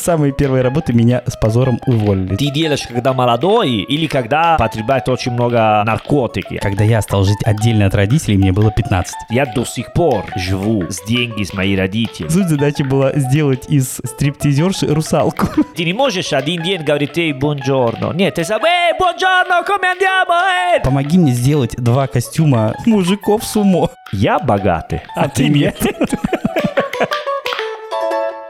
самой первой работы меня с позором уволили. Ты делаешь, когда молодой или когда потребляет очень много наркотики. Когда я стал жить отдельно от родителей, мне было 15. Я до сих пор живу с деньги с моими родителями. Суть задачи была сделать из стриптизерши русалку. Ты не можешь один день говорить эй, бонжорно. Нет, ты сам, эй, бонжорно, come andiamo. Помоги мне сделать два костюма мужиков сумо. Я богатый, А ты нет.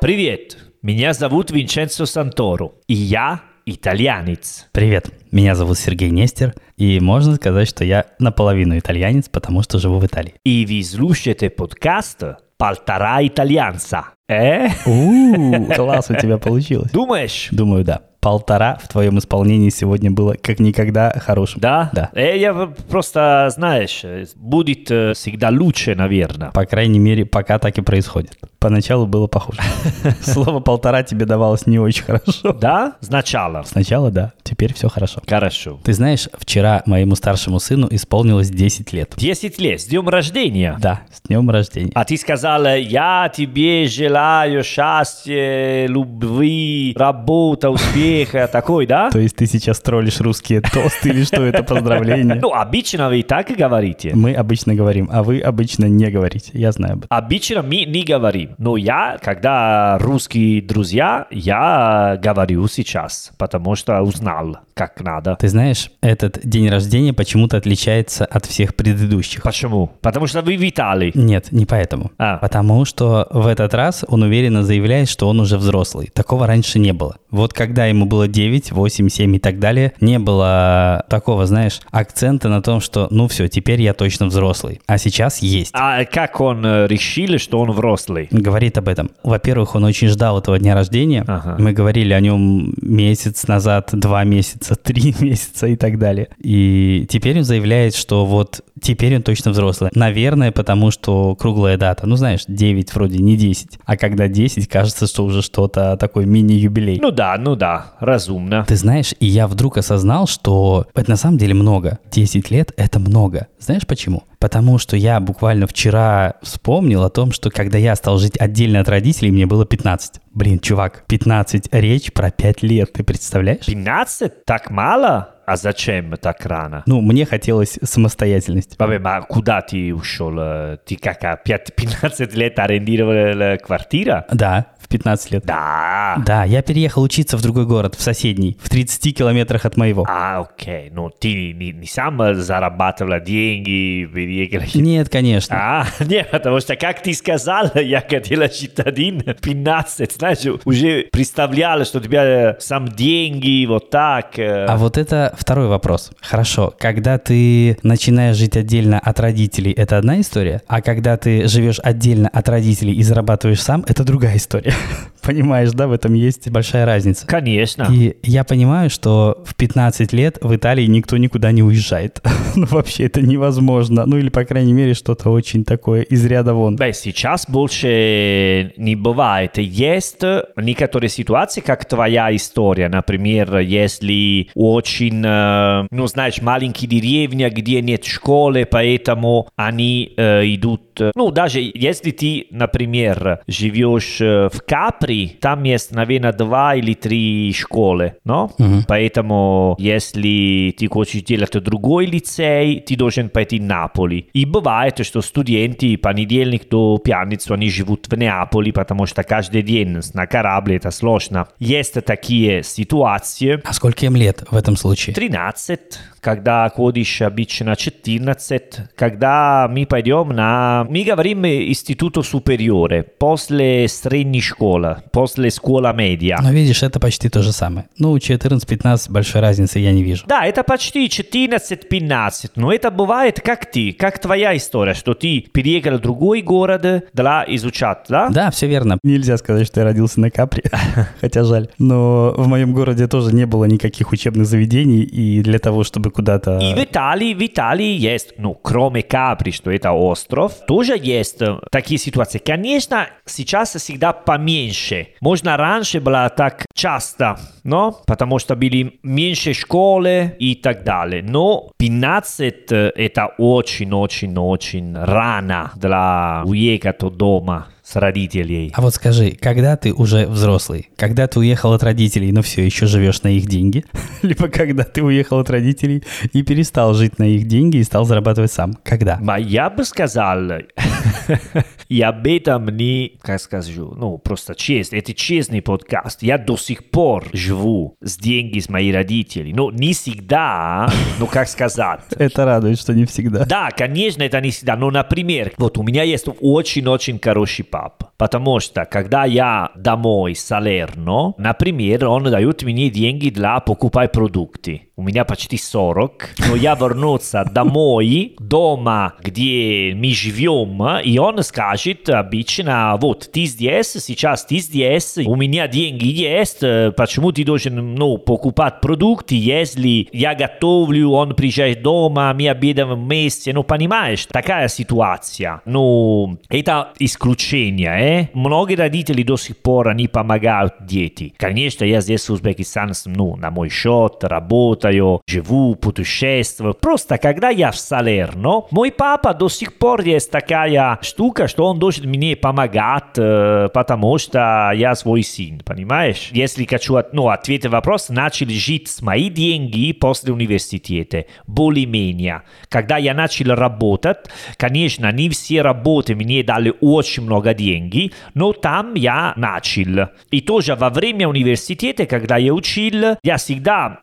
Привет, меня зовут Винченцо Санторо, и я итальянец. Привет, меня зовут Сергей Нестер, и можно сказать, что я наполовину итальянец, потому что живу в Италии. И вы слушаете подкаст «Полтора итальянца». Э? У, класс у тебя получилось. Думаешь? Думаю, да. Полтора в твоем исполнении сегодня было как никогда хорошим. Да? Да. Э, я просто, знаешь, будет э, всегда лучше, наверное. По крайней мере, пока так и происходит. Поначалу было похоже. Слово полтора тебе давалось не очень хорошо. Да? Сначала. Сначала да, теперь все хорошо. Хорошо. Ты знаешь, вчера моему старшему сыну исполнилось 10 лет. 10 лет, с днем рождения. Да, с днем рождения. А ты сказал, я тебе желаю счастья, любви, работа, успеха, такой, да? То есть ты сейчас троллишь русские тосты или что это поздравление? Ну, обычно вы так и говорите. Мы обычно говорим, а вы обычно не говорите. Я знаю об этом. Обычно мы не говорим. Но я, когда русские друзья, я говорю сейчас, потому что узнал, как надо. Ты знаешь, этот день рождения почему-то отличается от всех предыдущих. Почему? Потому что вы в Италии. Нет, не поэтому. А. Потому что в этот раз он уверенно заявляет, что он уже взрослый. Такого раньше не было. Вот когда ему было 9, 8, 7 и так далее, не было такого, знаешь, акцента на том, что ну все, теперь я точно взрослый. А сейчас есть. А как он э, решил, что он взрослый? Говорит об этом. Во-первых, он очень ждал этого дня рождения. Ага. Мы говорили о нем месяц назад, два месяца, три месяца и так далее. И теперь он заявляет, что вот теперь он точно взрослый. Наверное, потому что круглая дата. Ну, знаешь, 9 вроде не 10. А когда 10, кажется, что уже что-то такой мини-юбилей. Ну да, ну да, разумно. Ты знаешь, и я вдруг осознал, что это на самом деле много. 10 лет — это много. Знаешь почему? Потому что я буквально вчера вспомнил о том, что когда я стал жить отдельно от родителей, мне было 15. Блин, чувак, 15 речь про 5 лет, ты представляешь? 15? Так мало? А зачем так рано? Ну, мне хотелось самостоятельности. Vabbè, ma куда ты ушел? Э, Ты как, а, пять- 15 лет арендировал э, квартира? Да, в 15 лет. Да. Да, я переехал учиться в другой город, в соседний, в 30 километрах от моего. А, окей. Ну, ты не, не сам э, зарабатывал деньги, переехал. Нет, конечно. А, нет, потому что, как ты сказал, я хотел жить один 15, знаешь, уже представлял, что у тебя э, сам деньги, вот так. э. А вот это второй вопрос. Хорошо, когда ты начинаешь жить отдельно от родителей, это одна история, а когда ты живешь отдельно от родителей и зарабатываешь сам, это другая история. Понимаешь, да, в этом есть большая разница. Конечно. И я понимаю, что в 15 лет в Италии никто никуда не уезжает. ну, вообще это невозможно. Ну, или, по крайней мере, что-то очень такое из ряда вон. Бeh, сейчас больше не бывает. Есть некоторые ситуации, как твоя история. Например, если очень, э, ну, знаешь, маленькие деревни, где нет школы, поэтому они э, идут... э, Ну, даже если ты, например, живешь в Капри, там есть, наверное, два или три школы, но? Поэтому, если ты хочешь делать другой лицей, ты должен пойти в Наполи. И бывает, что студенты понедельник до пятницу они живут в Неаполе, потому что каждый день на корабле это сложно. Есть такие ситуации. А сколько им лет в этом случае? 13, когда ходишь обычно 14, когда мы пойдем на... Мы говорим институту супериоре, после средней школы, после школа медиа. Но видишь, это почти то же самое. Ну, 14-15 большой разницы я не вижу. Да, это почти 14-15, но это бывает как ты, как твоя история, что ты переехал в другой город для изучать, да? Да, все верно. Нельзя сказать, что я родился на Капри, хотя жаль. Но в моем городе тоже не было никаких учебных заведений, и для того, чтобы куда-то... И в Италии, в Италии есть, ну, кроме Капри, что это остров, тоже есть э, такие ситуации. Конечно, сейчас всегда поменьше. Можно раньше было так часто, но потому что были меньше школы и так далее. Но 15 э, это очень-очень-очень рано для уехать от дома с родителей. А вот скажи, когда ты уже взрослый, когда ты уехал от родителей, но все еще живешь на их деньги, либо когда ты уехал от родителей и перестал жить на их деньги и стал зарабатывать сам? Когда? Ma я бы сказал, и об этом не, как скажу, ну, просто честно, это честный подкаст. Я до сих пор живу с деньги с моих родителей. Ну, не всегда, ну, как сказать. Это радует, что не всегда. Да, конечно, это не всегда. Но, например, вот у меня есть очень-очень хороший папа. Потому что, когда я домой с Салерно, например, он дает мне деньги для покупать продукты. У меня почти 40, но я вернуться домой, дома, где мы живем, и он скажет обычно, вот, ты здесь, сейчас ты здесь, у меня деньги есть, почему ты должен, ну, покупать продукты, если я готовлю, он приезжает дома, мы обедаем вместе, ну, понимаешь, такая ситуация. Ну, это исключение, э? Многие родители до сих пор не помогают дети. Конечно, я здесь в Узбекистане, ну, на мой счет, работаю, живу, путешествую. Просто когда я в Салерно, мой папа до сих пор есть такая штука, что он должен мне помогать, э, потому что я свой сын, понимаешь? Если хочу, ну, ответить вопрос, начал жить с мои деньги после университета, более-менее. Когда я начал работать, конечно, не все работы мне дали очень много денег, но там я начал. И тоже во время университета, когда я учил, я всегда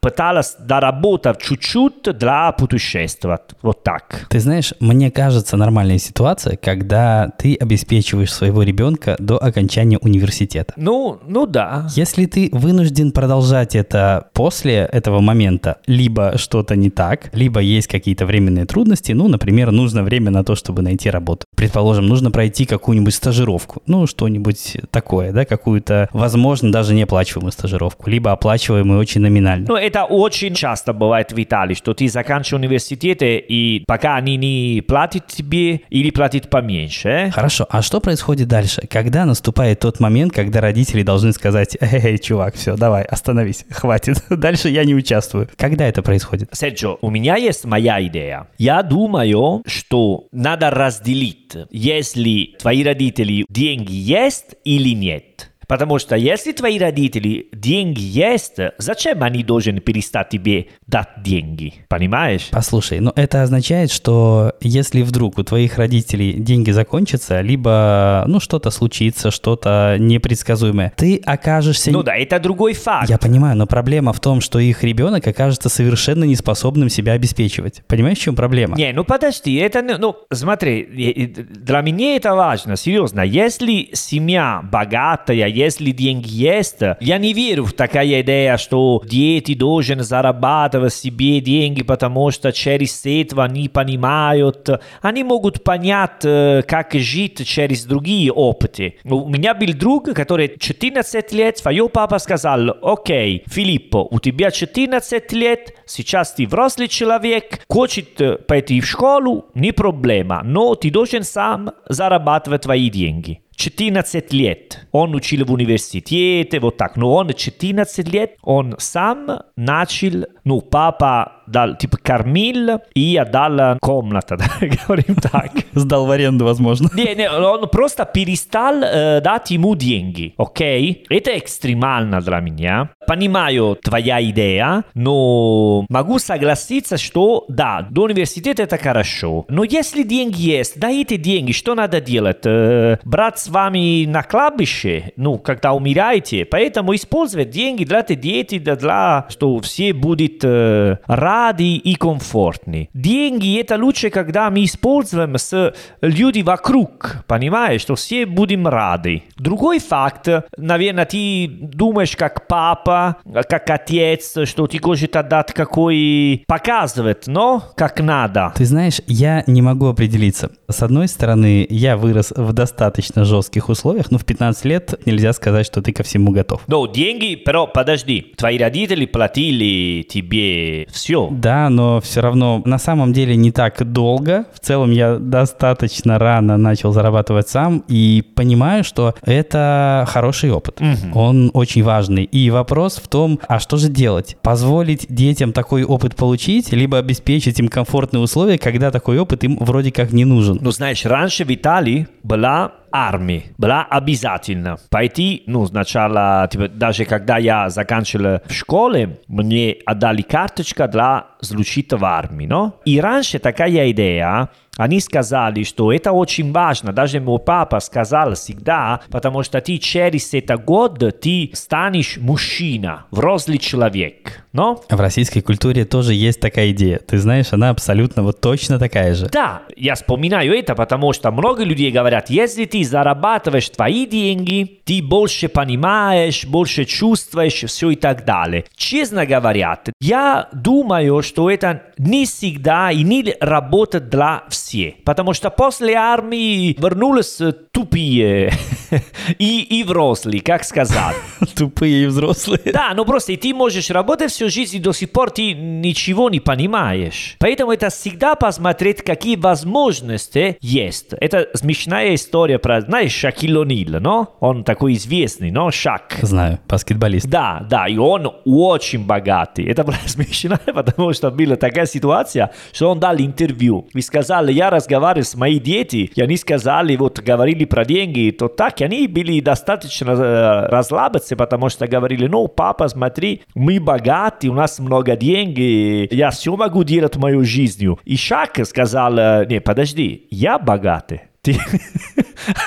пытался доработать чуть-чуть для путешествовать. Вот так. Ты знаешь, мне кажется нормальная ситуация, когда ты обеспечиваешь своего ребенка до окончания университета. Ну, ну да. Если ты вынужден продолжать это после этого момента, либо что-то не так, либо есть какие-то временные трудности, ну, например, нужно время на то, чтобы найти работу. Предположим, нужно пройти какую-нибудь стажировку, ну, что-нибудь такое, да, какую-то, возможно, даже неоплачиваемую стажировку, либо оплачиваемую очень номинально. Ну, это очень часто бывает в Италии, что ты заканчиваешь университет, и пока они не платят тебе или платят поменьше. э? Хорошо, а что происходит дальше? Когда наступает тот момент, когда родители должны сказать, эй, чувак, все, давай, остановись, хватит, дальше я не участвую. Когда это происходит? Серджо, у меня есть моя идея. Я думаю, что надо разделить, если твои родители деньги есть или нет. Потому что если твои родители деньги есть, зачем они должны перестать тебе дать деньги? Понимаешь? Послушай, ну это означает, что если вдруг у твоих родителей деньги закончатся, либо, ну, что-то случится, что-то непредсказуемое, ты окажешься... Ну да, это другой факт. Я понимаю, но проблема в том, что их ребенок окажется совершенно неспособным себя обеспечивать. Понимаешь, в чем проблема? Не, ну подожди, это, не- ну, смотри, для меня это важно, серьезно. Если семья богатая, если деньги есть, я не верю в такая идея, что дети должны зарабатывать себе деньги, потому что через этого они понимают. Они могут понять, э, как жить через другие опыты. У меня был друг, который 14 лет, свой папа сказал, окей, Филиппо, у тебя 14 лет, сейчас ты взрослый человек, хочет э, пойти в школу, не проблема, но ты должен сам зарабатывать твои деньги. 14 лет. Он учил в университете, вот так. Но он 14 лет, он сам начал, ну, папа дал, типа, кормил, и я дал комната, да, говорим так. Сдал в аренду, возможно. Не, не, он просто перестал э, дать ему деньги, окей? Это экстремально для меня. Понимаю твоя идея, но могу согласиться, что да, до университета это хорошо. Но если деньги есть, дайте деньги, что надо делать? Э, брать с вами на кладбище, ну, когда умираете. Поэтому использовать деньги для детей, для, для что все будут э, рады и комфортны. Деньги это лучше, когда мы используем с люди вокруг, понимаешь, что все будем рады. Другой факт, наверное, ты думаешь как папа, как отец, что ты хочешь отдать какой показывать, но как надо. Ты знаешь, я не могу определиться. С одной стороны, я вырос в достаточно жестких условиях, но в 15 лет нельзя сказать, что ты ко всему готов. Но деньги, pero подожди, твои родители платили тебе все. Да, но все равно на самом деле не так долго. В целом я достаточно рано начал зарабатывать сам и понимаю, что это хороший опыт. Он очень важный. И вопрос в том, а что же делать? Позволить детям такой опыт получить, либо обеспечить им комфортные условия, когда такой опыт им вроде как не нужен. Ну, знаешь, раньше в Италии была армии была обязательно. Пойти, ну, сначала, типа, даже когда я заканчивал в школе, мне отдали карточка для случиться в армии, но? И раньше такая идея, они сказали, что это очень важно. Даже мой папа сказал всегда, потому что ты через этот год ты станешь мужчина, взрослый человек. Но? В российской культуре тоже есть такая идея. Ты знаешь, она абсолютно вот точно такая же. Да, я вспоминаю это, потому что много людей говорят, если ты зарабатываешь твои деньги, ты больше понимаешь, больше чувствуешь, все и так далее. Честно говоря, я думаю, что это не всегда и не работает для всех. Потому что после армии вернулись тупые и, и взрослые, как сказать. Тупые и взрослые. Да, ну просто ты можешь работать всю жизнь, и до сих пор ты ничего не понимаешь. Поэтому это всегда посмотреть, какие возможности есть. Это смешная история про, знаешь, Шакил О'Нил, но? Он такой известный, но Шак. Знаю, баскетболист. Да, да, и он очень богатый. Это было смешно, потому что была такая ситуация, что он дал интервью и сказал, я разговаривал с моими детьми, и они сказали, вот говорили про деньги, то так, и они были достаточно э, расслабиться, потому что говорили, ну, папа, смотри, мы богаты, у нас много денег, я все могу делать мою жизнью. И Шак сказал, не, подожди, я богатый. Ты...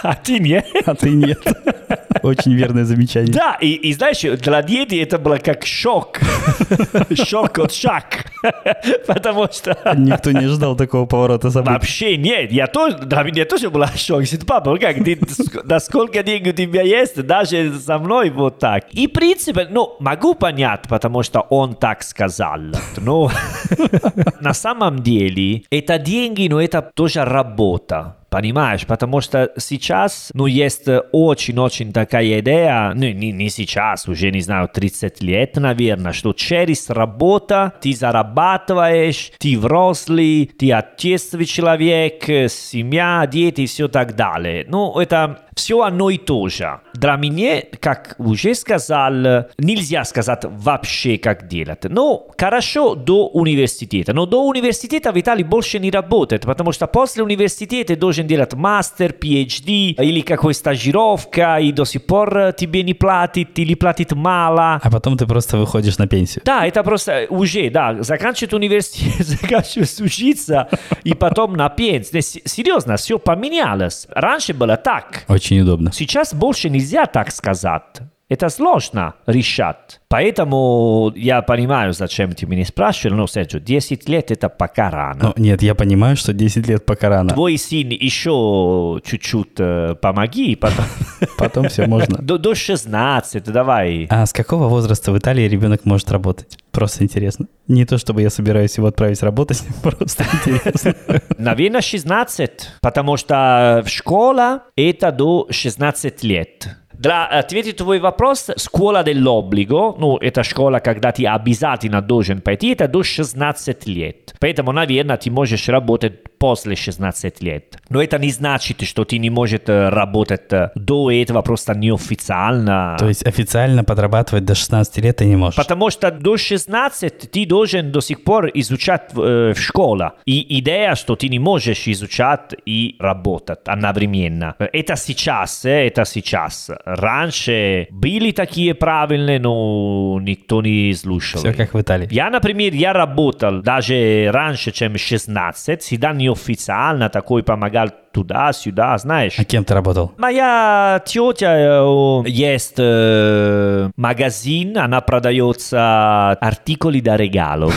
А ты нет. А ты нет. Очень верное замечание. Да, и, и знаешь, для дети это было как шок. Шок от шаг. Потому что... Никто не ожидал такого поворота событий. Вообще нет. Я тоже, для меня тоже был шок. Говорит, папа, как, ты, да сколько денег у тебя есть, даже со мной вот так. И в принципе, ну, могу понять, потому что он так сказал. Но на самом деле, это деньги, но это тоже работа. Понимаешь? Потому что сейчас, ну, есть очень-очень такая идея, ну, не, не сейчас, уже, не знаю, 30 лет, наверное, что через работу ты зарабатываешь, ты взрослый, ты ответственный человек, семья, дети и все так далее. Ну, это все одно и то же. Для меня, как уже сказал, нельзя сказать вообще, как делать. Но хорошо до университета. Но до университета Виталий больше не работает, потому что после университета должен делать мастер, PhD или какой стажировка, и до сих пор тебе не платит или платит мало. А потом ты просто выходишь на пенсию. Да, это просто уже, да, заканчивает университет, заканчивает учиться, и потом на пенсию. Серьезно, все поменялось. Раньше было так. Очень удобно. Сейчас больше нельзя так сказать. Это сложно решать. Поэтому я понимаю, зачем ты меня спрашиваешь, но, Серджо, 10 лет это пока рано. Ну, нет, я понимаю, что 10 лет пока рано. Твой сын еще чуть-чуть э, помоги, потом... Потом все можно. До 16, давай. А с какого возраста в Италии ребенок может работать? Просто интересно. Не то, чтобы я собираюсь его отправить работать, просто интересно. Наверное, 16, потому что в школа это до 16 лет. Для ответить твой вопрос, школа dell'obbligo, ну, это школа, когда ты обязательно должен пойти, это до 16 лет. Поэтому, наверное, ты можешь работать после 16 лет. Но это не значит, что ты не можешь работать до этого просто неофициально. То есть официально подрабатывать до 16 лет ты не можешь? Потому что до 16 ты должен до сих пор изучать э, в школе. И идея, что ты не можешь изучать и работать одновременно. Это сейчас, это сейчас. Раньше были такие правильные, но никто не слушал. Все как в Италии. Я, например, я работал даже раньше, чем 16, всегда неофициально такой помогал туда-сюда, знаешь. А кем ты работал? Моя тетя э, есть э, магазин, она продается артикули да regalo.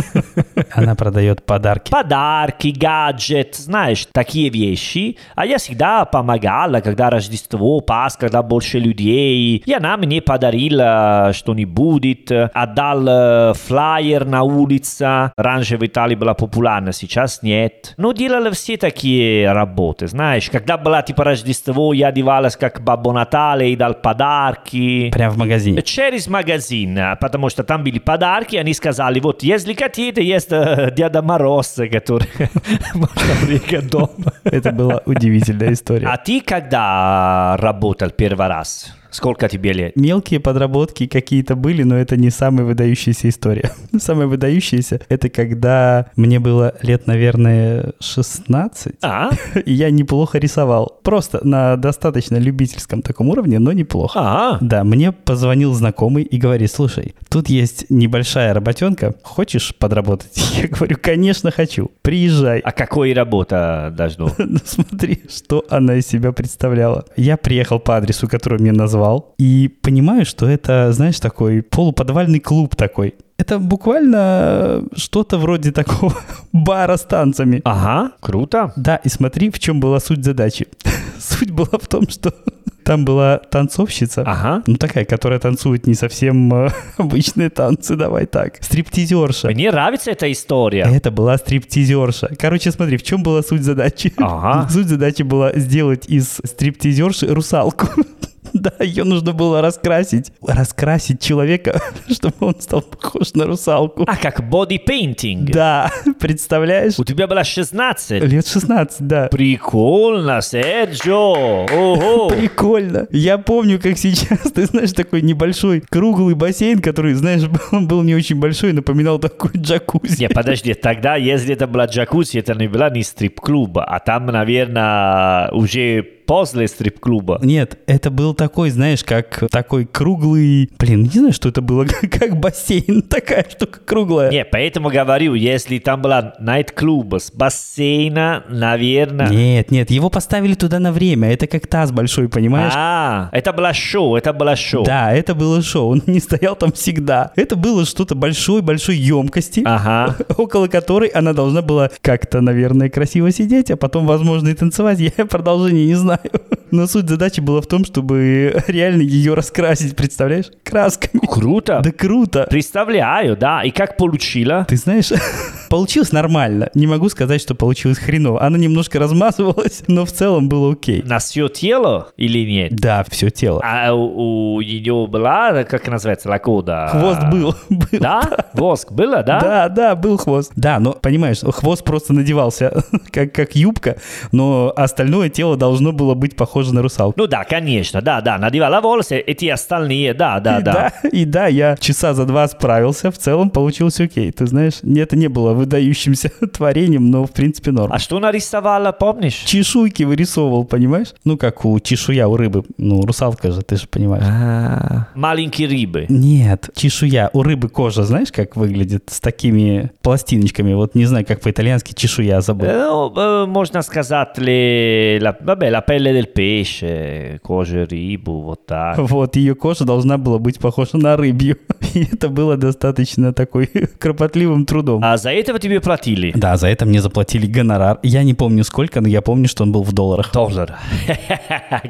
Она продает подарки. Подарки, гаджет, знаешь, такие вещи. А я всегда помогала, когда Рождество, Пасха, когда больше людей. И она мне подарила что-нибудь, отдал флайер на улице. Раньше в Италии была популярна, сейчас нет. Но делала все такие работы, знаешь. Когда была типа Рождество, я одевалась как Бабо Натale и дал подарки. Прямо в магазине? Через магазин, потому что там были подарки, они сказали, вот, если хотите, есть Деда Мороз, который можно приехать дома. Это была удивительная история. А ты когда работал первый раз? Сколько тебе лет? Мелкие подработки какие-то были, но это не самая выдающаяся история. Самая выдающаяся — это когда мне было лет, наверное, 16, А? и я неплохо рисовал. Просто на достаточно любительском таком уровне, но неплохо. А, Да, мне позвонил знакомый и говорит, слушай, тут есть небольшая работенка, хочешь подработать? Я говорю, конечно хочу, приезжай. а какой работа должно? Ну смотри, что она из себя представляла. Я приехал по адресу, который мне назвал, и понимаю, что это, знаешь, такой полуподвальный клуб такой. Это буквально что-то вроде такого бара с танцами. Ага, круто. Да, и смотри, в чем была суть задачи. Суть была в том, что там была танцовщица, Ага. ну такая, которая танцует не совсем э, обычные танцы, давай так, стриптизерша. Мне нравится эта история. Это была стриптизерша. Короче, смотри, в чем была суть задачи? Ага. Суть задачи была сделать из стриптизерши русалку. Да, ее нужно было раскрасить. Раскрасить человека, чтобы он стал похож на русалку. А, как бодипейнтинг. Да, представляешь? У тебя было 16. Лет 16, да. Прикольно, Серджо. Ого. Прикольно. Я помню, как сейчас, ты знаешь, такой небольшой круглый бассейн, который, знаешь, он был не очень большой, напоминал такой джакузи. Не, подожди, тогда, если это была джакузи, это не была не стрип-клуба, а там, наверное, уже после стрип-клуба. Нет, это был такой, знаешь, как такой круглый... Блин, не знаю, что это было, как бассейн, такая штука круглая. Не, поэтому говорю, если там была найт-клуб с бассейна, наверное... Нет, нет, его поставили туда на время, это как таз большой, понимаешь? А, это было шоу, это было шоу. Да, это было шоу, он не стоял там всегда. Это было что-то большой-большой емкости, Ага. около которой она должна была как-то, наверное, красиво сидеть, а потом, возможно, и танцевать. Я продолжение не знаю. time. Но суть задачи была в том, чтобы реально ее раскрасить, представляешь? Красками. Круто. Да круто. Представляю, да. И как получила? Ты знаешь, получилось нормально. Не могу сказать, что получилось хреново. Она немножко размазывалась, но в целом было окей. На все тело или нет? Да, все тело. А у, у нее была, как называется, лакода? Хвост был. был. Да? Воск было, да? Да, да, был хвост. Да, но понимаешь, хвост просто надевался как, как юбка, но остальное тело должно было быть похоже на русалку. Ну да, конечно, да, да, надевала волосы, эти остальные, да, да, и да. да, и да, я часа за два справился, в целом получилось окей. Ты знаешь, это не было выдающимся творением, но в принципе норм. А что нарисовала, помнишь? Чешуйки вырисовывал, понимаешь? Ну, как у чешуя у рыбы. Ну, русалка же, ты же понимаешь. А, Маленькие рыбы. Нет, чешуя. У рыбы кожа, знаешь, как выглядит? С такими пластиночками. Вот не знаю, как по-итальянски чешуя забыл. Eh, no, eh, можно сказать, le, la, vabbè, la pelle del pesce, кожа рыбу, вот так. Вот, ее кожа должна была быть похожа на рыбью. И это было достаточно такой кропотливым трудом. А за этого тебе платили? Да, за это мне заплатили гонорар. Я не помню сколько, но я помню, что он был в долларах. Доллар.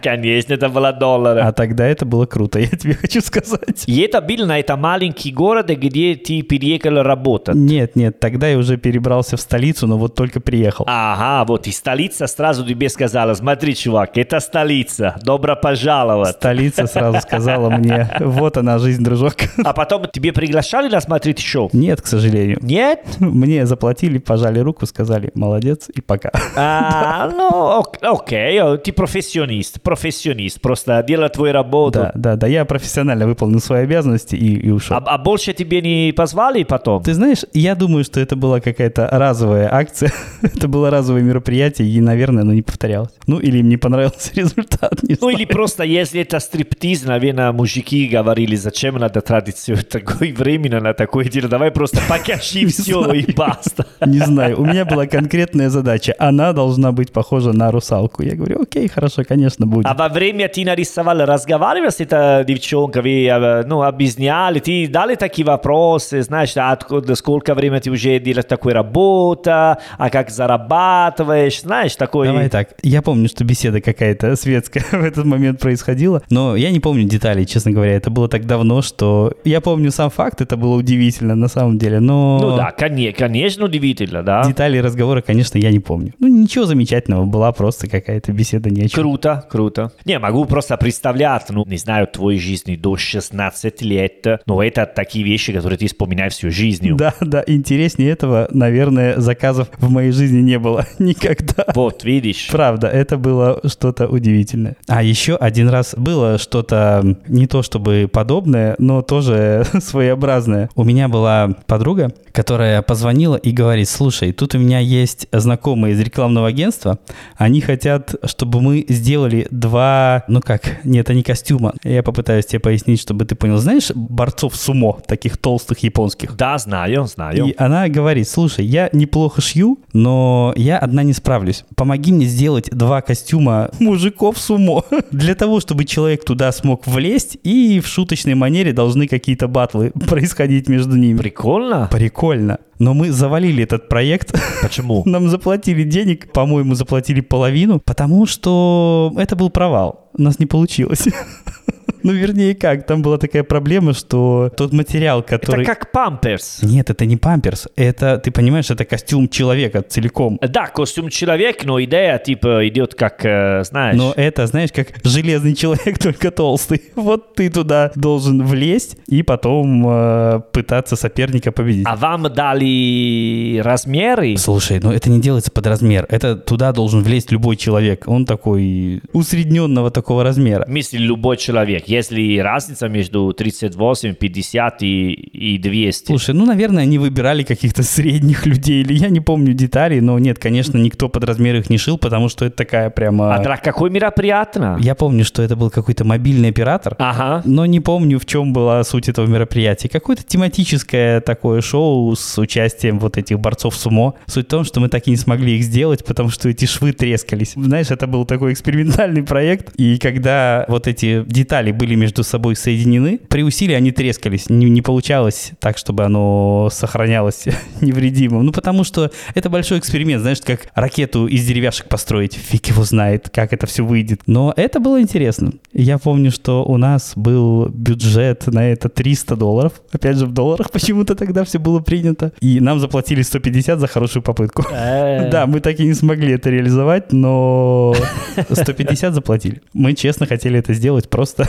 Конечно, это было доллар. А тогда это было круто, я тебе хочу сказать. И это был на этом маленький город, где ты переехал работать. Нет, нет, тогда я уже перебрался в столицу, но вот только приехал. Ага, вот и столица сразу тебе сказала, смотри, чувак, это столица, добро пожаловать. Столица сразу сказала мне, вот она жизнь, дружок. А потом тебе приглашали на смотреть шоу? Нет, к сожалению. Нет? Мне заплатили, пожали руку, сказали молодец и пока. А, ну, ок- окей, ты профессионист, профессионист, просто делал твою работу. Да, да, да, я профессионально выполнил свои обязанности и, и ушел. А, а больше тебе не позвали потом? Ты знаешь, я думаю, что это была какая-то разовая акция. это было разовое мероприятие, и, наверное, оно не повторялось. Ну, или им не понравился результат. не Ну знаю. или просто, если это стриптиз, наверное, мужики говорили, зачем надо тратить все такое время на такое дело, давай просто покажи все знаю. и баста. Не знаю, у меня была конкретная задача. Она должна быть похожа на русалку. Я говорю, окей, хорошо, конечно, будет. А во время ты нарисовал, разговаривал с этой девчонкой, вы, э, ну, объясняли, ты дали такие вопросы, знаешь, откуда, сколько времени ты уже делаешь такой работа, а как зарабатываешь, знаешь, такой... Давай так. Я помню, что беседа какая-то светская в этот момент происходила, но я не помню деталей, честно говоря. Это было так давно, что я помню сам факт, это было удивительно на самом деле, но... Ну да, коне- конечно, удивительно, да. Детали разговора, конечно, я не помню. Ну, ничего замечательного, была просто какая-то беседа не о чем. Круто, круто. Не, могу просто представлять, ну, не знаю, твоей жизни до 16 лет, но это такие вещи, которые ты вспоминаешь всю жизнь. Да, да, интереснее этого, наверное, заказов в моей жизни не было никогда. Вот, видишь. Правда, это было что-то удивительное. А еще один раз было что-то не то чтобы подобное, но тоже своеобразное. У меня была подруга, которая позвонила и говорит, слушай, тут у меня есть знакомые из рекламного агентства, они хотят, чтобы мы сделали два, ну как, нет, не костюма. Я попытаюсь тебе пояснить, чтобы ты понял. Знаешь борцов сумо, таких толстых японских? Да, знаю, знаю. И она говорит, слушай, я неплохо шью, но я одна не справлюсь. Помоги мне сделать два костюма мужиков сумо. Для того, чтобы человек туда смог влезть, и в шуточной манере должны какие-то батлы происходить между ними. Прикольно. Прикольно. Но мы завалили этот проект. Почему? Нам заплатили денег, по-моему, заплатили половину, потому что это был провал. У нас не получилось. Ну, вернее, как? Там была такая проблема, что тот материал, который... Это как памперс. Нет, это не памперс. Это, ты понимаешь, это костюм человека целиком. Да, костюм человек, но идея типа идет как, э, знаешь... Но это, знаешь, как железный человек, только толстый. Вот ты туда должен влезть и потом э, пытаться соперника победить. А вам дали размеры? Слушай, ну это не делается под размер. Это туда должен влезть любой человек. Он такой усредненного такого размера. Мысли любой человек. Если разница между 38, 50 и, и 200. Слушай, ну, наверное, они выбирали каких-то средних людей, или я не помню деталей, но нет, конечно, никто под размер их не шил, потому что это такая прямо... А какой мероприятия? Я помню, что это был какой-то мобильный оператор, Ага. но не помню, в чем была суть этого мероприятия. Какое-то тематическое такое шоу с участием вот этих борцов сумо. Суть в том, что мы так и не смогли их сделать, потому что эти швы трескались. Знаешь, это был такой экспериментальный проект, и когда вот эти детали были между собой соединены, при усилии они трескались. Не, не получалось так, чтобы оно сохранялось невредимым. Ну, потому что это большой эксперимент, знаешь, как ракету из деревяшек построить. Фиг его знает, как это все выйдет. Но это было интересно. Я помню, что у нас был бюджет на это 300 долларов. Опять же, в долларах почему-то тогда все было принято. И нам заплатили 150 за хорошую попытку. Э, Да, мы так и не смогли это реализовать, но 150 заплатили. Мы честно хотели это сделать, просто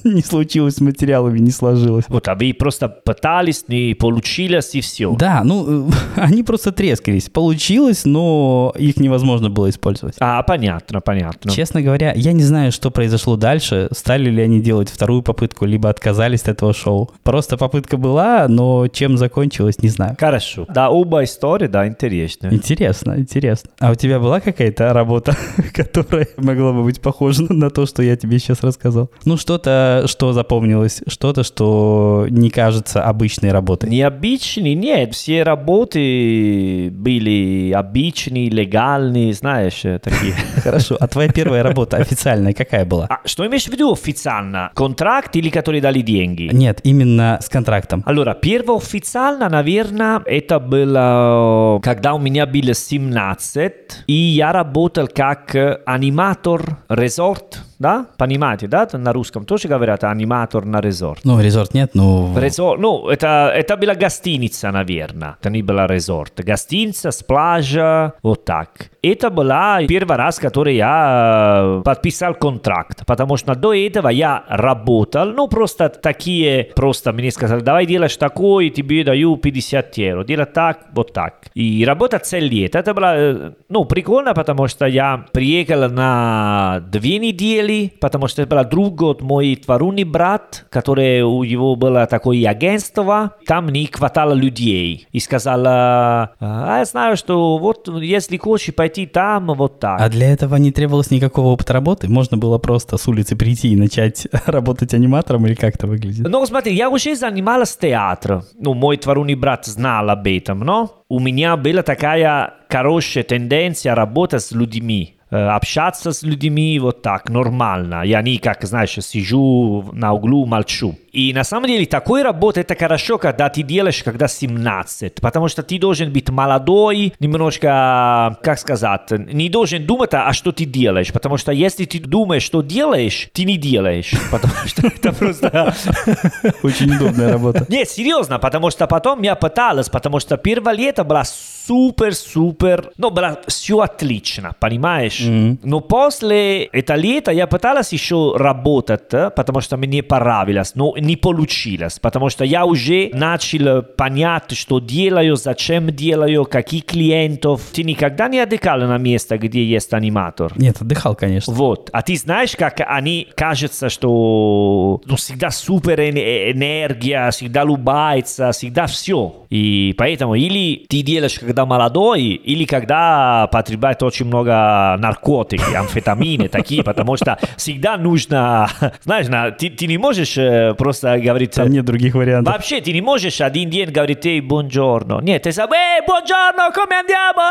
не случилось с материалами, не сложилось. Вот, а вы просто пытались, не получилось и все. Да, ну, они просто трескались. Получилось, но их невозможно было использовать. А, понятно, понятно. Честно говоря, я не знаю, что произошло дальше. Стали ли они делать вторую попытку, либо отказались от этого шоу. Просто попытка была, но чем закончилось, не знаю. Хорошо. Да, оба истории, да, интересно. Интересно, интересно. А у тебя была какая-то работа, которая могла бы быть похожа на то, что я тебе сейчас рассказал? Ну, что-то, что запомнилось, что-то, что не кажется обычной работой. Необычные, нет, все работы были обычные, легальные, знаешь, э, такие. Хорошо. А твоя первая работа официальная какая была? А что имеешь в виду официально? Контракт или которые дали деньги? Нет, именно с контрактом. Allora, первое официально, наверное, это было, когда у меня было 17, и я работал как аниматор резорт, да? Понимаете, да? На русском тоже говорят аниматор на резорт. Ну, резорт нет, ну... Резорт, ну, это, это была гостиница, наверное. Это не была резорт. Гостиница с пляжа, вот так. Это была первый раз, который я подписал контракт, потому что до этого я работал, ну, просто такие, просто мне сказали, давай делаешь такой, тебе даю 50 евро, делай так, вот так. И работа целый лет. Это было, ну, прикольно, потому что я приехал на две недели, потому что это был друг от мой творунный брат, который у него было такое агентство, там не хватало людей. И сказала, а я знаю, что вот если хочешь пойти там, вот так. А для этого не требовалось никакого опыта работы? Можно было просто с улицы прийти и начать работать аниматором или как это выглядит? Ну, смотри, я уже занималась театром. Ну, мой творунный брат знал об этом, но у меня была такая хорошая тенденция работать с людьми. Э, общаться с людьми вот так, нормально. Я не, как, знаешь, сижу на углу, молчу. И на самом деле такой работа это хорошо, когда ты делаешь, когда 17, потому что ты должен быть молодой, немножко, как сказать, не должен думать, а что ты делаешь, потому что если ты думаешь, что делаешь, ты не делаешь, потому что это просто... Очень удобная работа. Нет, серьезно, потому что потом я пыталась, потому что первое лето было супер-супер, ну, было все отлично, понимаешь? Понимаешь? Мгм. Но после это лето я пыталась еще работать, э, потому что мне понравилось, но не получилось, потому что я уже начал понять, что делаю, зачем делаю, каких клиентов. Ты никогда не отдыхал на место, где есть аниматор? Нет, отдыхал, конечно. Вот. А ты знаешь, как они кажется, что ну, всегда супер эне- энергия, всегда улыбается, всегда все. И поэтому или ты делаешь, когда молодой, или когда потребляет очень много наркотики, амфетамины такие, потому что всегда нужно, знаешь, на- ты, ты не можешь э, просто говорить... Там нет других вариантов. Вообще, ты не можешь один день говорить «Эй, buongiorno». Нет, ты сам «Эй, buongiorno, come andiamo?»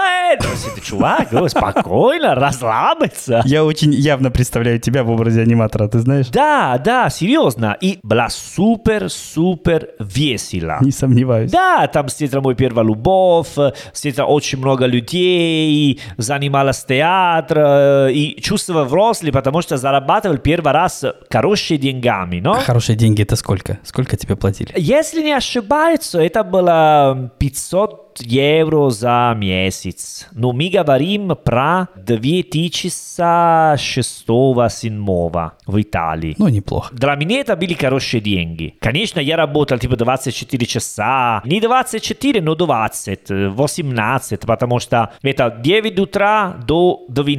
Чувак, спокойно, расслабиться. Я очень явно представляю тебя в образе аниматора, ты знаешь? Да, да, серьезно. И была супер-супер весело. Не сомневаюсь. Да, там встретила мой первая любовь, встретила очень много людей, занималась театр э, и чувствовал взрослый, потому что зарабатывал первый раз хорошие деньгами, но... А хорошие деньги это сколько? Сколько тебе платили? Если не ошибаюсь, это было 500 евро за месяц. Но мы говорим про 2006-2007 в Италии. Ну, неплохо. Для меня это были хорошие деньги. Конечно, я работал типа 24 часа. Не 24, но 20, э, 18, потому что это 9 утра до 12.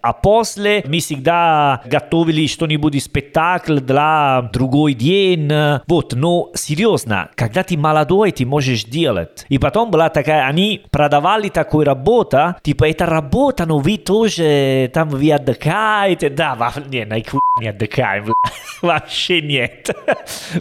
А после мы всегда готовили что-нибудь спектакль для другой день. Вот, но серьезно, когда ты молодой, ты можешь делать. И потом была такая, они продавали такую работу, типа, это работа, но вы тоже там вы отдыхаете. Да, во- не, на не отдыхаем. Вообще нет.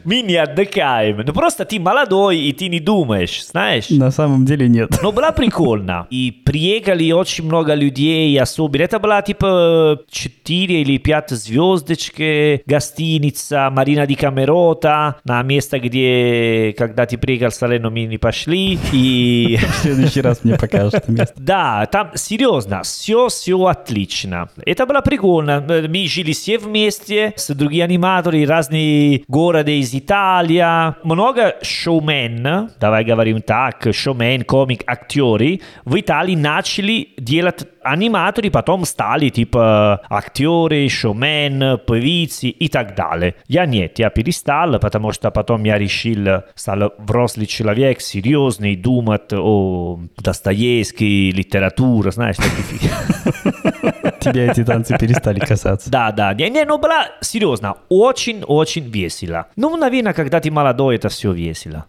Мы не отдыхаем. Ну просто ты молодой, и ты не думаешь, знаешь. На самом деле нет. Но была прикольно. И приехали очень много людей, особенно. Это была типа 4 или 5 звездочки гостиница Марина Ди Камерота, на место, где, когда ты приехал в Салерно, мы не пошли. И В следующий раз мне покажешь это место. да, там серьезно, все, все отлично. Это было прикольно. Э, Мы жили все вместе с другими аниматорами, разные города из Италии. Много шоумен, давай говорим так, шоумен, комик, актеры в Италии начали делать аниматоры, потом стали типа актеры, шоумен, певицы и так далее. Я нет, я перестал, потому что потом я решил, стал взрослый человек, серьезный, думать о Достоевской, литературе, знаешь, такие Тебя эти танцы перестали касаться. Да, да, не, не, ну было серьезно, очень-очень весело. Ну, наверное, когда ты молодой, это все весело.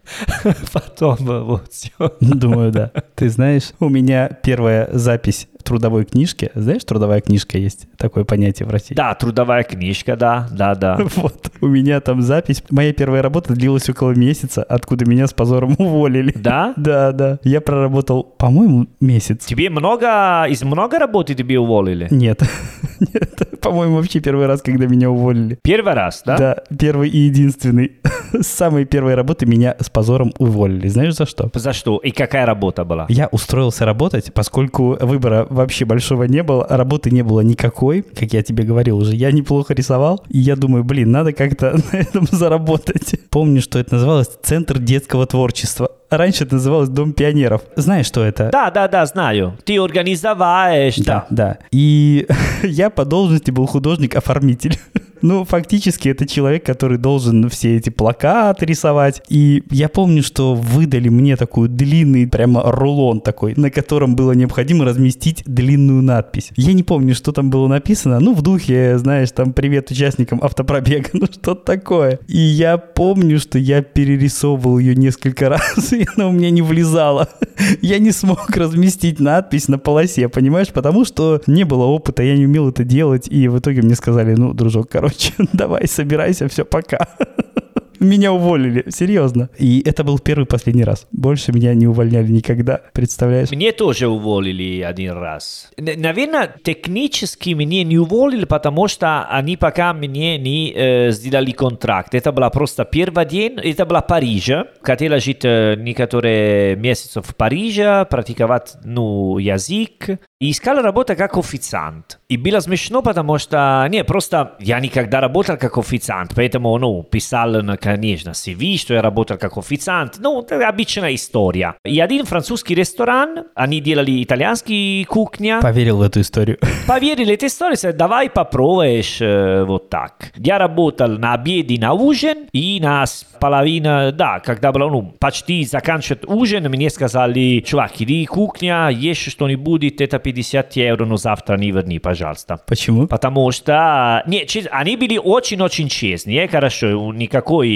Потом вот все. Думаю, да. Ты знаешь, у меня первая запись трудовой книжке. Знаешь, трудовая книжка есть такое понятие в России. Да, трудовая книжка, да, да, да. Вот, у меня там запись. Моя первая работа длилась около месяца, откуда меня с позором уволили. Да? Да, да. Я проработал, по-моему, месяц. Тебе много, из много работы тебе уволили? Нет. Нет. По-моему, вообще первый раз, когда меня уволили. Первый раз, да? Да, первый и единственный. С самой первой работы меня с позором уволили. Знаешь за что? За что? И какая работа была? Я устроился работать, поскольку выбора вообще большого не было, работы не было никакой, как я тебе говорил уже. Я неплохо рисовал, и я думаю, блин, надо как-то на этом заработать. Помню, что это называлось Центр детского творчества. Раньше это называлось Дом пионеров. Знаешь, что это? Да, да, да, знаю. Ты организоваешь, Да, да. да. И я по должности был художник-оформитель. Ну, фактически это человек, который должен все эти плакаты рисовать. И я помню, что выдали мне такой длинный, прямо рулон такой, на котором было необходимо разместить длинную надпись. Я не помню, что там было написано. Ну, в духе, знаешь, там «Привет участникам автопробега», ну, что-то такое. И я помню, что я перерисовывал ее несколько раз, и она у меня не влезала. Я не смог разместить надпись на полосе, понимаешь? Потому что не было опыта, я не умел это делать, и в итоге мне сказали, ну, дружок, короче, давай, собирайся, все, пока. Меня уволили, серьезно. И это был первый и последний раз. Больше меня не увольняли никогда, представляешь? Мне тоже уволили один раз. Н- Наверное, технически меня не уволили, потому что они пока мне не э, сделали контракт. Это была просто первый день, это была Париж. Хотела жить э, некоторые месяцы в Париже, практиковать ну, язык. И искала работу как официант. И было смешно, потому что, не, просто я никогда работал как официант, поэтому, ну, писал на конечно, CV, что я работал как официант. Ну, это обычная история. И один французский ресторан, они делали итальянский кухня. Поверил в эту историю. Поверили в эту историю, давай попробуешь э, вот так. Я работал на обед и на ужин, и на половина, да, когда было, ну, почти заканчивать ужин, мне сказали, чувак, иди кухня, ешь что-нибудь, это 50 евро, но завтра не верни, пожалуйста. Почему? Потому что... Нет, они были очень-очень честные, хорошо, никакой...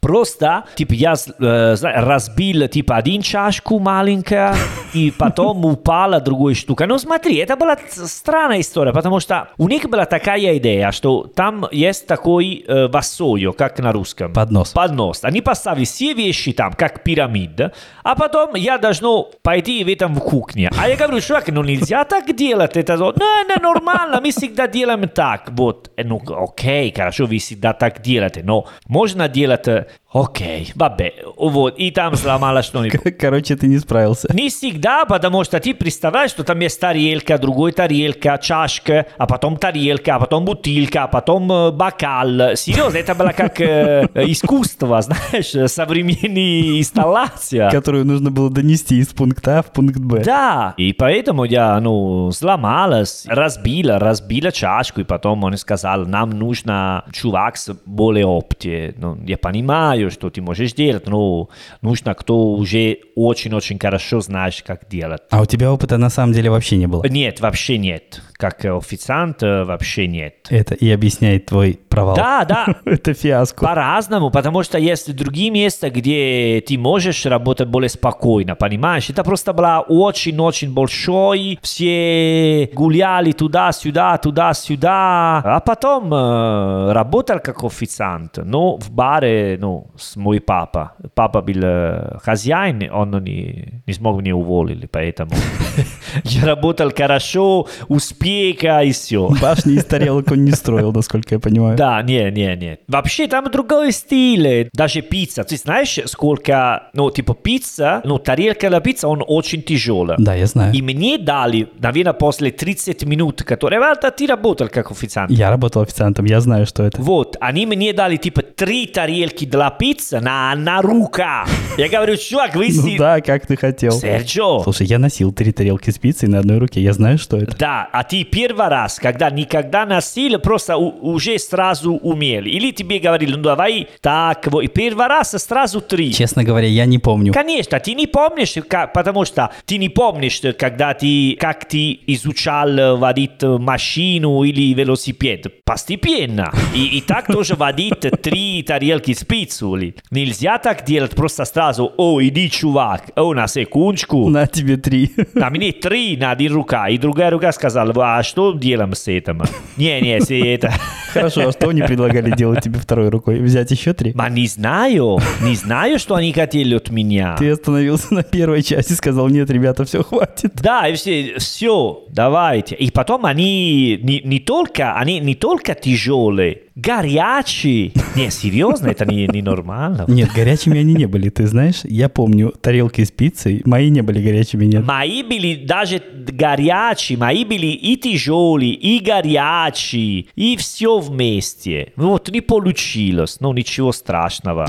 Просто, типа, я э, разбил, типа, один чашку маленькая, и потом упала другая штука. Ну, смотри, это была странная история, потому что у них была такая идея, что там есть такой э, васою, как на русском. Поднос. Поднос. Они поставили все вещи там, как пирамида, а потом я должен пойти в этом в кухне. А я говорю, чувак, ну нельзя так делать. Это ну, это нормально, мы всегда делаем так. Вот, Э, ну окей, хорошо, вы всегда так делаете, но можно делать, э, окей, vabbè, вот, и там сломалось что-нибудь. Короче, ты не справился. Не всегда, потому что ты представляешь, что там есть тарелка, другой тарелка, чашка, а потом тарелка, а потом бутылка, а потом э, бокал. Серьезно, это было как э, искусство, знаешь, современная инсталляция. Которую нужно было донести из пункта А в пункт Б. Да, и поэтому я, ну, сломалась, разбила, разбила чашку, и потом он сказал, нам нужно чувак с более опыте. Ну, я понимаю, что ты можешь делать, но нужно кто уже очень-очень хорошо знаешь, как делать. А у тебя опыта на самом деле вообще не было. Нет, вообще нет. Как официант э, вообще нет. Это и объясняет твой провал. Да, да, Это фиаско. По-разному, потому что есть другие места, где ты можешь работать более спокойно, понимаешь? Это просто было очень-очень большой, все гуляли туда-сюда, туда-сюда, а потом э, работал как официант, но в баре, ну, с мой папа. Папа был э, хозяин, он не, не смог меня уволить, поэтому я работал хорошо, успеха и все. Башни из тарелок он не строил, насколько я понимаю. Да, не, не, не. Вообще там другой стиль. Даже пицца. Ты знаешь, сколько, ну, типа пицца, ну, тарелка для пиццы, он очень тяжелая. Да, я знаю. И мне дали, наверное, после 30 минут, которые... Это ты работал как официант. Я работал официантом, я знаю, что это. Вот, они мне дали, типа, три тарелки для пиццы на, на рука. Я говорю, чувак, вы... Ну да, как ты хотел. Серджо, Слушай, я носил три тарелки с пиццей на одной руке, я знаю, что это. Да, а ты первый раз, когда никогда носил, просто уже сразу умел. Или тебе говорили, ну давай так, вот, и первый раз сразу три. Честно говоря, я не помню. Конечно, ты не помнишь, как- потому что ты не помнишь, когда ты, как ты изучал э, водить машину или велосипед. Постепенно. И, и так тоже водить три тарелки с пиццей. Нельзя так делать просто сразу, о, иди, чувак, о, на секундочку. На тебе три. А мне три на один рука, и другая рука сказала, а что делаем с этим? Не, не, с это... Хорошо, что они предлагали делать тебе второй рукой? Взять еще три? Ма не знаю, не знаю, что они хотели от меня. Ты остановился на первой части, сказал, нет, ребята, все, хватит. Да, и все, все, давайте. И потом они не, не только, они не только тяжелые, горячие. Не, серьезно, это не, не нормально. Нет, горячими они не были, ты знаешь? Я помню, тарелки с пиццей, мои не были горячими, нет. Мои были даже горячие, мои были и тяжелые, и горячие, и все вместе. Вот не получилось, но ничего страшного.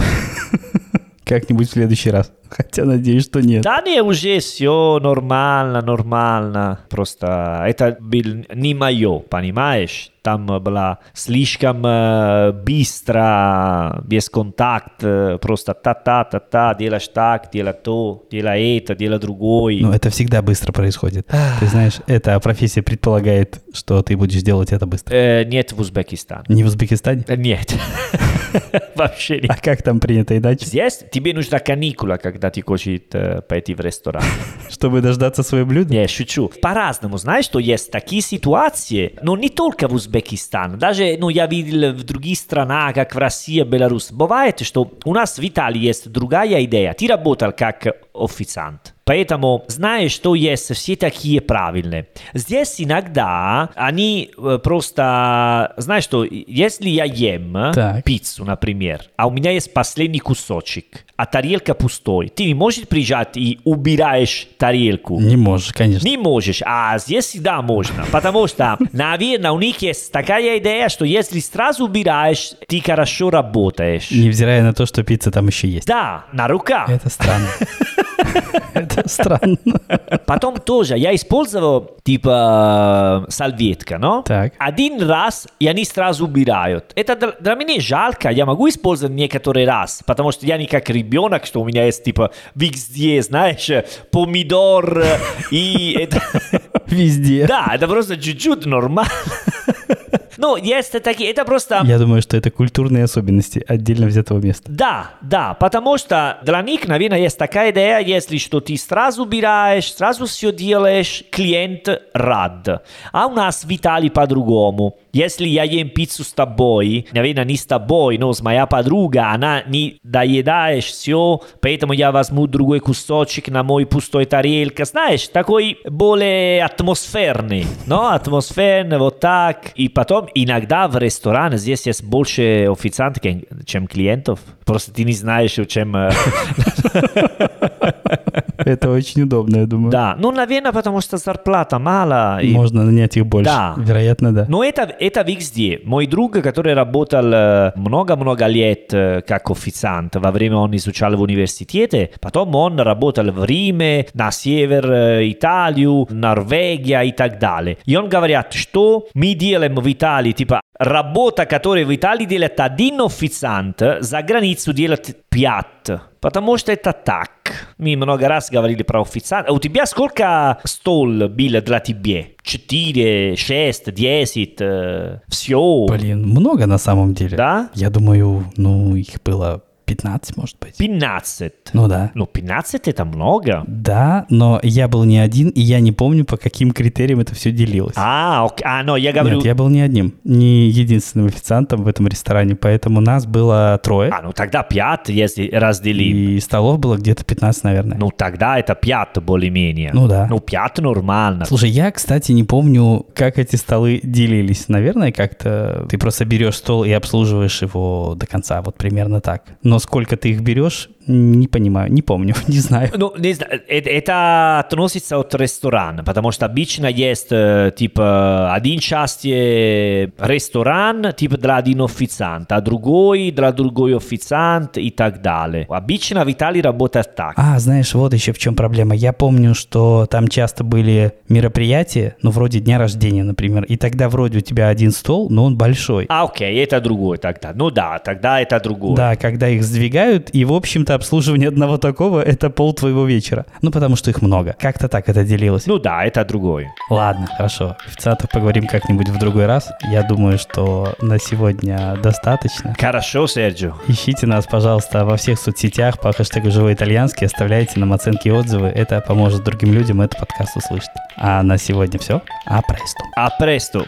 Как-нибудь в следующий раз. Хотя надеюсь, что нет. Да не, уже все нормально, нормально. Просто это был не мое, понимаешь? Там было слишком э, быстро, без контакта, просто та-та-та-та, делаешь так, делай то, делай это, делай другой. Но это всегда быстро происходит. Ты знаешь, эта профессия предполагает, что ты будешь делать это быстро. Э, нет в Узбекистане. Не в Узбекистане? Э, Нет. Вообще нет. А как там принято иначе? Здесь тебе нужна каникула, когда ты хочешь э, пойти в ресторан. Чтобы дождаться свое блюдо? Не, шучу. По-разному, знаешь, что есть такие ситуации, но не только в Узбекистане, даже, ну, я видел в других странах, как в России, Беларусь. Бывает, что у нас в Италии есть другая идея. Ты работал как официант. Поэтому знаешь, что есть все такие правильные. Здесь иногда они э, просто, знаешь что, если я ем Так. пиццу, например, а у меня есть последний кусочек, а тарелка пустой, ты не можешь приезжать и убираешь тарелку? Не можешь, конечно. Не можешь, а здесь всегда можно, потому что, наверное, у них есть такая идея, что если сразу убираешь, ты хорошо работаешь. Невзирая на то, что пицца там еще есть. Да, на руках. Это странно. Это странно. Потом тоже я использовал типа салветка, но Так. один раз и они сразу убирают. Это для, меня жалко, я могу использовать некоторый раз, потому что я не как ребенок, что у меня есть типа везде, знаешь, помидор э, и. Везде. Да, это просто чуть-чуть нормально. Ну, есть такие, это просто... Я думаю, что это культурные особенности отдельно взятого места. Да, да, потому что для них, наверное, есть такая идея, если что ты сразу убираешь, сразу все делаешь, клиент рад. А у нас в Италии по-другому. Если я ем пиццу с тобой, наверное, не с тобой, но с моя подруга, она не доедаешь все, поэтому я возьму другой кусочек на мой пустой тарелке. Знаешь, такой более атмосферный, но атмосферный, вот так. И потом иногда в ресторане здесь есть больше официантов, чем клиентов. Просто ты не знаешь, чем... Это очень удобно, я думаю. Да, ну, наверное, потому что зарплата мало. и- Можно нанять их больше. Да. Вероятно, да. Но это, это везде. Мой друг, который работал э, много-много лет э, как официант, во время он изучал в университете, потом он работал в Риме, на север э, Италию, Норвегия и так далее. И он говорит, что мы делаем в Италии, типа, работа, которую в Италии делает один официант, за границу делает пять. Потому что это так. Мы много раз говорили про официанта. У тебя сколько стол было для тебя? Четыре, шесть, десять, все. Блин, много на самом деле. Да? Я думаю, ну, их было 15, может быть. 15. Ну да. Ну, 15 это много. Да, но я был не один, и я не помню, по каким критериям это все делилось. А, ок- а, но я говорю... Нет, я был не одним, не единственным официантом в этом ресторане, поэтому нас было трое, А, ну тогда 5, если разделим. и столов было где-то 15, наверное. Ну, тогда это 5 более-менее. Ну да. Ну, 5 нормально. Слушай, я, кстати, не помню, как эти столы делились. Наверное, как-то ты просто берешь стол и обслуживаешь его до конца, вот примерно так. Но сколько ты их берешь, не понимаю, не помню, не знаю. Ну, не знаю, э- это относится от ресторана, потому что обычно есть, э, типа, один часть э, ресторан, типа, для один официант, а другой для другой официант и так далее. Обычно в Италии работает так. А, знаешь, вот еще в чем проблема. Я помню, что там часто были мероприятия, ну, вроде дня рождения, например, и тогда вроде у тебя один стол, но он большой. А, окей, это другой тогда. Ну да, тогда это другой. Да, когда их сдвигают, и, в общем-то, обслуживание одного такого – это пол твоего вечера. Ну, потому что их много. Как-то так это делилось. Ну да, это другой. Ладно, хорошо. Официантов поговорим как-нибудь в другой раз. Я думаю, что на сегодня достаточно. Хорошо, Серджио. Ищите нас, пожалуйста, во всех соцсетях по хэштегу «Живой итальянский», оставляйте нам оценки и отзывы. Это поможет другим людям этот подкаст услышать. А на сегодня все. А престу. A presto.